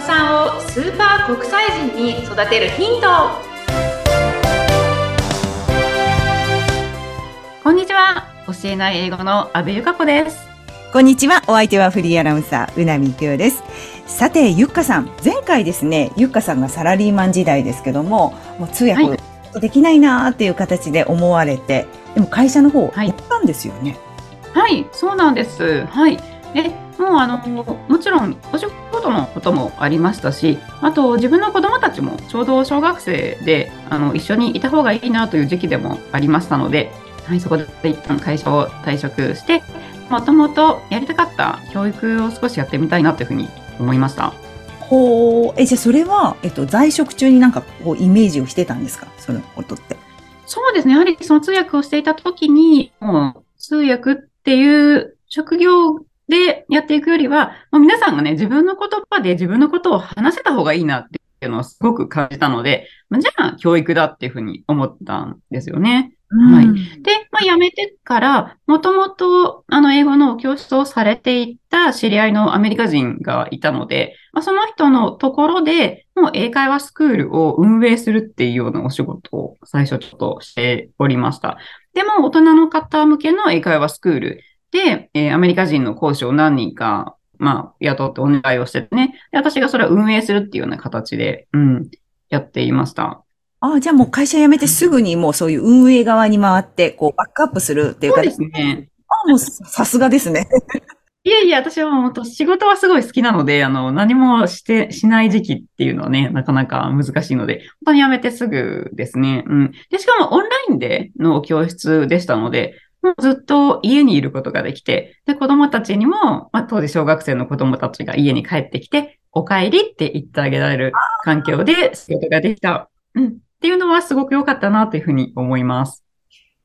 子さんをスーパー国際人に育てるヒント。こんにちは。教えない英語の阿部由香子です。こんにちは。お相手はフリーアナウンサーうなみきよです。さてゆっかさん。前回ですねゆっかさんがサラリーマン時代ですけどももう通訳、はい、できないなーっていう形で思われてでも会社の方行ったんですよね、はい、はい、そうなんです。はいでもうあのもちろんお仕事のこともありましたしあと自分の子どもたちもちょうど小学生であの一緒にいた方がいいなという時期でもありましたので、はい、そこで一旦会社を退職してもともとやりたかった教育を少しやってみたいなというふうに思いました。ほうえじゃあそれは、えっと、在職中になんかこうイメージをしてたんですか？そのことって。そうですね。やはりその通訳をしていた時に、もう通訳っていう職業でやっていくよりは、もう皆さんがね、自分の言葉で自分のことを話せた方がいいなっていうのをすごく感じたので、まあ、じゃあ教育だっていうふうに思ったんですよね。はい。で、まあ、辞めてから、もともと、あの、英語の教室をされていた知り合いのアメリカ人がいたので、まあ、その人のところで、もう英会話スクールを運営するっていうようなお仕事を最初ちょっとしておりました。でも、大人の方向けの英会話スクールで、えー、アメリカ人の講師を何人か、まあ、雇ってお願いをしてね。で、私がそれを運営するっていうような形で、うん、やっていました。ああ、じゃあもう会社辞めてすぐにもうそういう運営側に回って、こう、バックアップするっていうか。そうですね。ああ、もうさすがですね。いやいや、私はもう仕事はすごい好きなので、あの、何もして、しない時期っていうのはね、なかなか難しいので、本当に辞めてすぐですね。うん。で、しかもオンラインでの教室でしたので、もうずっと家にいることができて、で、子供たちにも、まあ、当時小学生の子供たちが家に帰ってきて、お帰りって言ってあげられる環境で仕事ができた。うん。っていうのはすごく良かったなというふうに思います。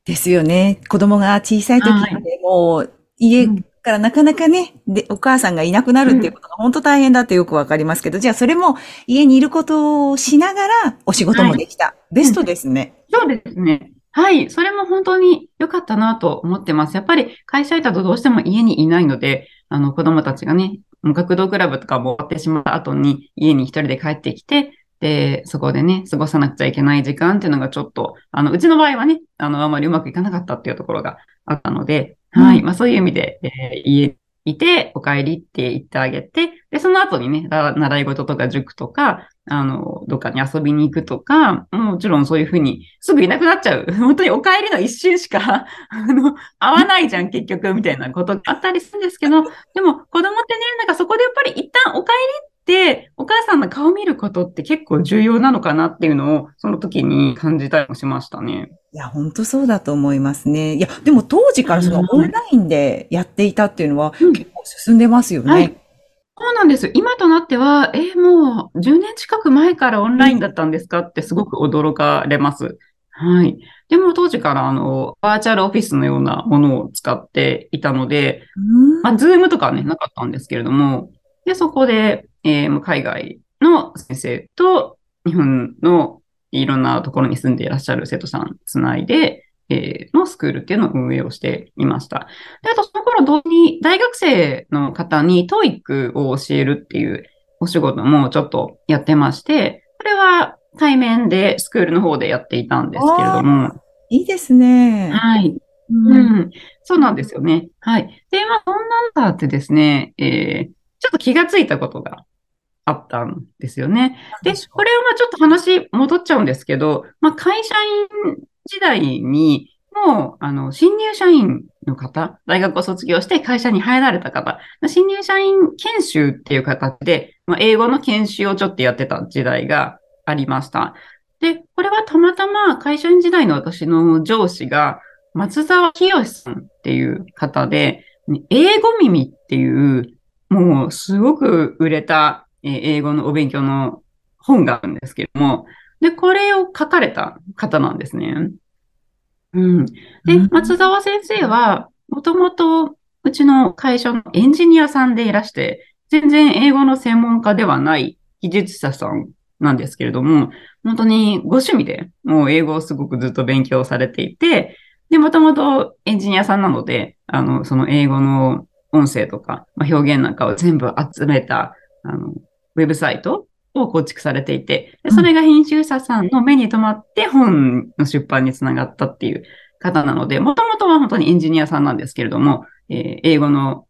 ですよね。子供が小さい時までもう家からなかなかね、で、お母さんがいなくなるっていうことが本当大変だってよくわかりますけど、じゃあそれも家にいることをしながらお仕事もできた。はい、ベストですね、そうですね。はい。それも本当に良かったなと思ってます。やっぱり会社いたとどうしても家にいないので、あの子供たちがね、学童クラブとかも終わってしまった後に家に一人で帰ってきて、で、そこでね、過ごさなくちゃいけない時間っていうのがちょっと、あの、うちの場合はね、あの、あまりうまくいかなかったっていうところがあったので、うん、はい。まあそういう意味で、えー、家いて、お帰りって言ってあげて、で、その後にね、習い事とか塾とか、あの、どっかに遊びに行くとか、もちろんそういうふうにすぐいなくなっちゃう。本当にお帰りの一瞬しか、あの、会わないじゃん、結局、みたいなことがあったりするんですけど、でも子供ってね、なんかそこでやっぱり一旦お帰りってお母さんの顔見ることって結構重要なのかなっていうのを、その時に感じたりもしましたね。いや、本当そうだと思いますね。いや、でも当時からそのオンラインでやっていたっていうのは結構進んでますよね。うんはいそうなんです。今となっては、えー、もう10年近く前からオンラインだったんですかってすごく驚かれます。はい。でも当時からあの、バーチャルオフィスのようなものを使っていたので、まあ、ズームとかね、なかったんですけれども、で、そこで、えー、海外の先生と日本のいろんなところに住んでいらっしゃる生徒さんつないで、えー、のスクールっていうのを運営をしていました。で、あとその頃同時に大学生の方に TOEIC を教えるっていうお仕事もちょっとやってまして、これは対面でスクールの方でやっていたんですけれども。いいですね。はい。うん、うん、そうなんですよね。はい。で、まあ、そんなんだってですね、えー、ちょっと気がついたことがあったんですよね。で、これはまあちょっと話戻っちゃうんですけど、まあ会社員時代に、もう、あの、新入社員の方、大学を卒業して会社に入られた方、新入社員研修っていう形で、まあ、英語の研修をちょっとやってた時代がありました。で、これはたまたま会社員時代の私の上司が、松沢清さんっていう方で、英語耳っていう、もうすごく売れた英語のお勉強の本があるんですけれども、で、これを書かれた方なんですね。うん。で、松沢先生は、もともとうちの会社のエンジニアさんでいらして、全然英語の専門家ではない技術者さんなんですけれども、本当にご趣味でもう英語をすごくずっと勉強されていて、で、もともとエンジニアさんなので、あの、その英語の音声とか、まあ、表現なんかを全部集めた、あの、ウェブサイトを構築されていて、それが編集者さんの目に留まって本の出版につながったっていう方なので、もともとは本当にエンジニアさんなんですけれども、えー、英語の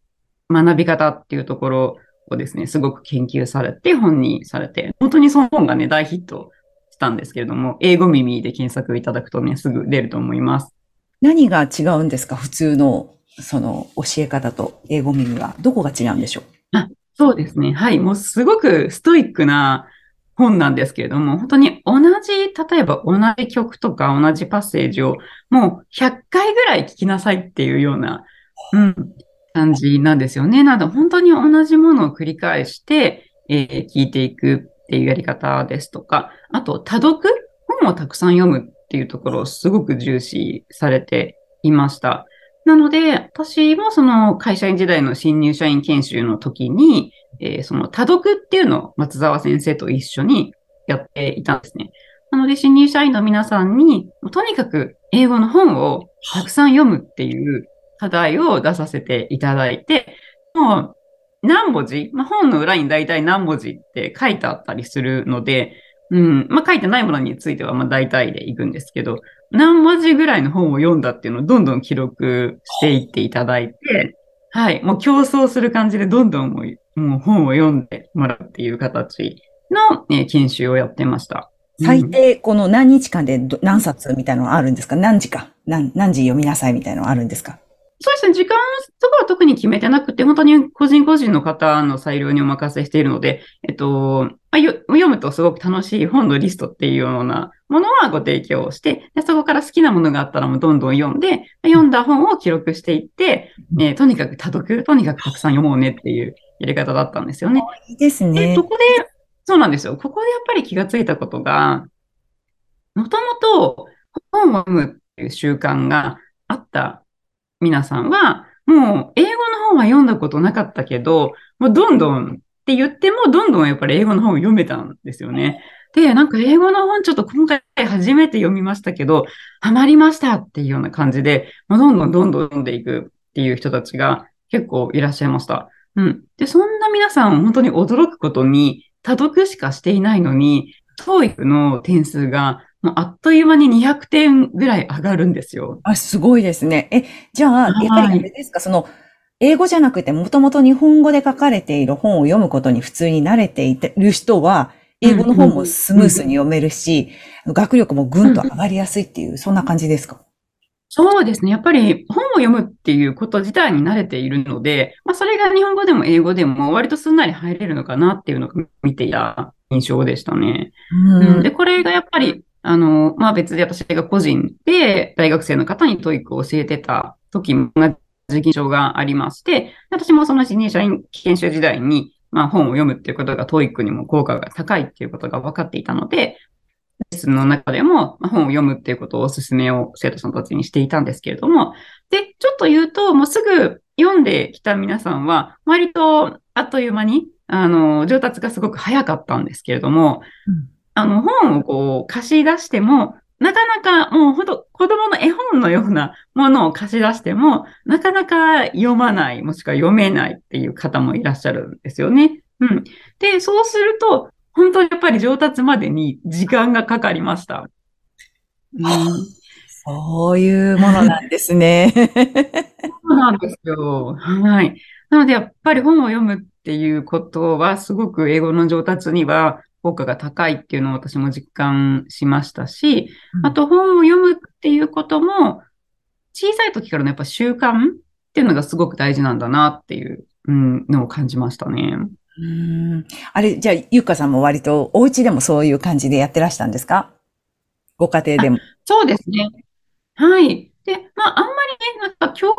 学び方っていうところをですね、すごく研究されて本にされて、本当にその本がね、大ヒットしたんですけれども、英語耳で検索いただくとね、すぐ出ると思います。何が違うんですか？普通の、その教え方と英語耳は。どこが違うんでしょう？あそうですね。はい。もうすごくストイックな本なんですけれども、本当に同じ、例えば同じ曲とか同じパッセージをもう100回ぐらい聞きなさいっていうような、うん、感じなんですよね。なので本当に同じものを繰り返して、えー、聞いていくっていうやり方ですとか、あと多読？本をたくさん読むっていうところをすごく重視されていました。なので、私もその会社員時代の新入社員研修の時に、えー、その多読っていうのを松沢先生と一緒にやっていたんですね。なので、新入社員の皆さんに、とにかく英語の本をたくさん読むっていう課題を出させていただいて、もう何文字、まあ、本の裏に大体何文字って書いてあったりするので、うん、まあ、書いてないものについてはまあ大体でいくんですけど、何文字ぐらいの本を読んだっていうのをどんどん記録していっていただいて、はい、もう競争する感じでどんどんもうもう本を読んでもらうっていう形の、え研修をやってました。最低この何日間で何冊みたいなのあるんですか？何時か何何時読みなさいみたいなのあるんですか？そうですね。時間とかは特に決めてなくて、本当に個人個人の方の裁量にお任せしているので、えっと、まあ、読むとすごく楽しい本のリストっていうようなものはご提供して、でそこから好きなものがあったらもうどんどん読んで、読んだ本を記録していって、えー、とにかく多読、とにかくたくさん読もうねっていうやり方だったんですよね。いいですね。で、ここで、そうなんですよ。ここでやっぱり気がついたことが、もともと本を読むっていう習慣があった皆さんは、もう英語の本は読んだことなかったけど、もうどんどんって言っても、どんどんやっぱり英語の本を読めたんですよね。で、なんか英語の本ちょっと今回初めて読みましたけど、ハマりましたっていうような感じで、もうどんどんどんどん読んでいくっていう人たちが結構いらっしゃいました。うん。で、そんな皆さん本当に驚くことに、多読しかしていないのに、TOEIC の点数がもうあっという間に200点ぐらい上がるんですよ。あ、すごいですね。え、じゃあ、やっぱりあれですか、その、英語じゃなくて、もともと日本語で書かれている本を読むことに普通に慣れている人は、英語の本もスムースに読めるし、学力もぐんと上がりやすいっていう、そんな感じですか？そうですね。やっぱり本を読むっていうこと自体に慣れているので、まあ、それが日本語でも英語でも割とすんなり入れるのかなっていうのを見ていた印象でしたね。うん、で、これがやっぱりあの、まあ別で私が個人で大学生の方に TOEICを教えてた時も同じ現象がありまして、私もその新入社員研修時代に、まあ本を読むっていうことが TOEICにも効果が高いっていうことが分かっていたので、レッスンの中でも本を読むっていうことをお勧めを生徒さんたちにしていたんですけれども、で、ちょっと言うと、もうすぐ読んできた皆さんは、割とあっという間に、あの、上達がすごく早かったんですけれども、うん。あの、本をこう貸し出しても、なかなかもうほんと子供の絵本のようなものを貸し出しても、なかなか読まない、もしくは読めないっていう方もいらっしゃるんですよね。うん。で、そうすると、本当にやっぱり上達までに時間がかかりました。うん、そういうものなんですね。そうなんですよ。はい。なので、やっぱり本を読むっていうことは、すごく英語の上達には効果が高いっていうのを私も実感しましたし、あと本を読むっていうことも、小さい時からのやっぱ習慣っていうのがすごく大事なんだなっていう、うん、のを感じましたね。うんあれ、じゃあ、ゆっかさんも割とお家でもそういう感じでやってらしたんですか？ご家庭でも。そうですね。はい。で、まあ、あんまりね、なんか強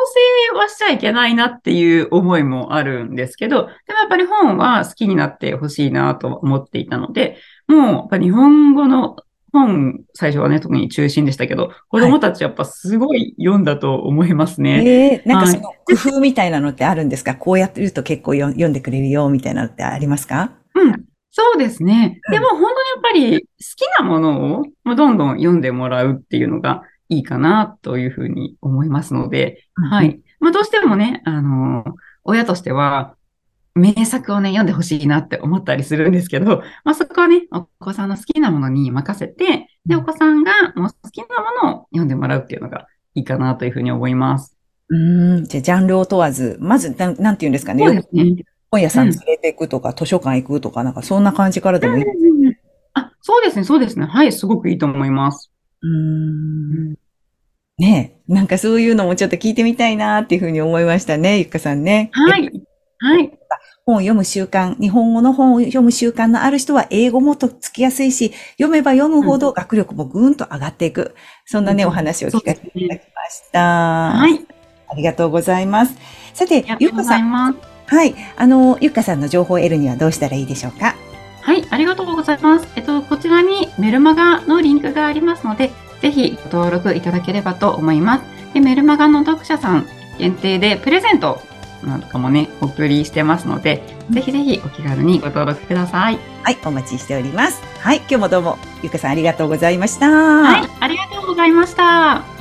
制はしちゃいけないなっていう思いもあるんですけど、でもやっぱり本は好きになってほしいなと思っていたので、もうやっぱ日本語の本、最初はね、特に中心でしたけど、子供たちやっぱすごい読んだと思いますね。はい、えー、なんかその工夫みたいなのってあるんですか、はい、こうやってると結構読んでくれるよ、みたいなのってありますか？うん。そうですね。でも本当にやっぱり好きなものをどんどん読んでもらうっていうのがいいかなというふうに思いますので、はい。まあ、どうしてもね、あの、親としては、名作をね、読んでほしいなって思ったりするんですけど、まあそこはね、お子さんの好きなものに任せて、で、お子さんがもう好きなものを読んでもらうっていうのがいいかなというふうに思います。うん。じゃあ、ジャンルを問わず、まず、なんなんて言うんですかね。そうですね。本屋さん連れて行くとか、図書館行くとか、なんかそんな感じからでもいい。あ、そうですね、そうですね。はい、すごくいいと思います。うん。ねえ、なんかそういうのもちょっと聞いてみたいなっていうふうに思いましたね、ゆっかさんね。はい。はい。本を読む習慣、日本語の本を読む習慣のある人は英語もとっつきやすいし、読めば読むほど学力もぐーんと上がっていく。そんなね、うんお話を聞かせていただきました。はい。ありがとうございます。さてゆっかさん。はい。あの、ゆっかさんの情報を得るにはどうしたらいいでしょうか？はい、ありがとうございます。えっと、こちらにメルマガのリンクがありますので、ぜひご登録いただければと思います。で、メルマガの読者さん限定でプレゼントなんかもね、お送りしてますので、ぜひぜひお気軽にご登録ください。はい、お待ちしております。はい、今日もどうも、ゆっかさんありがとうございました。はい、ありがとうございました。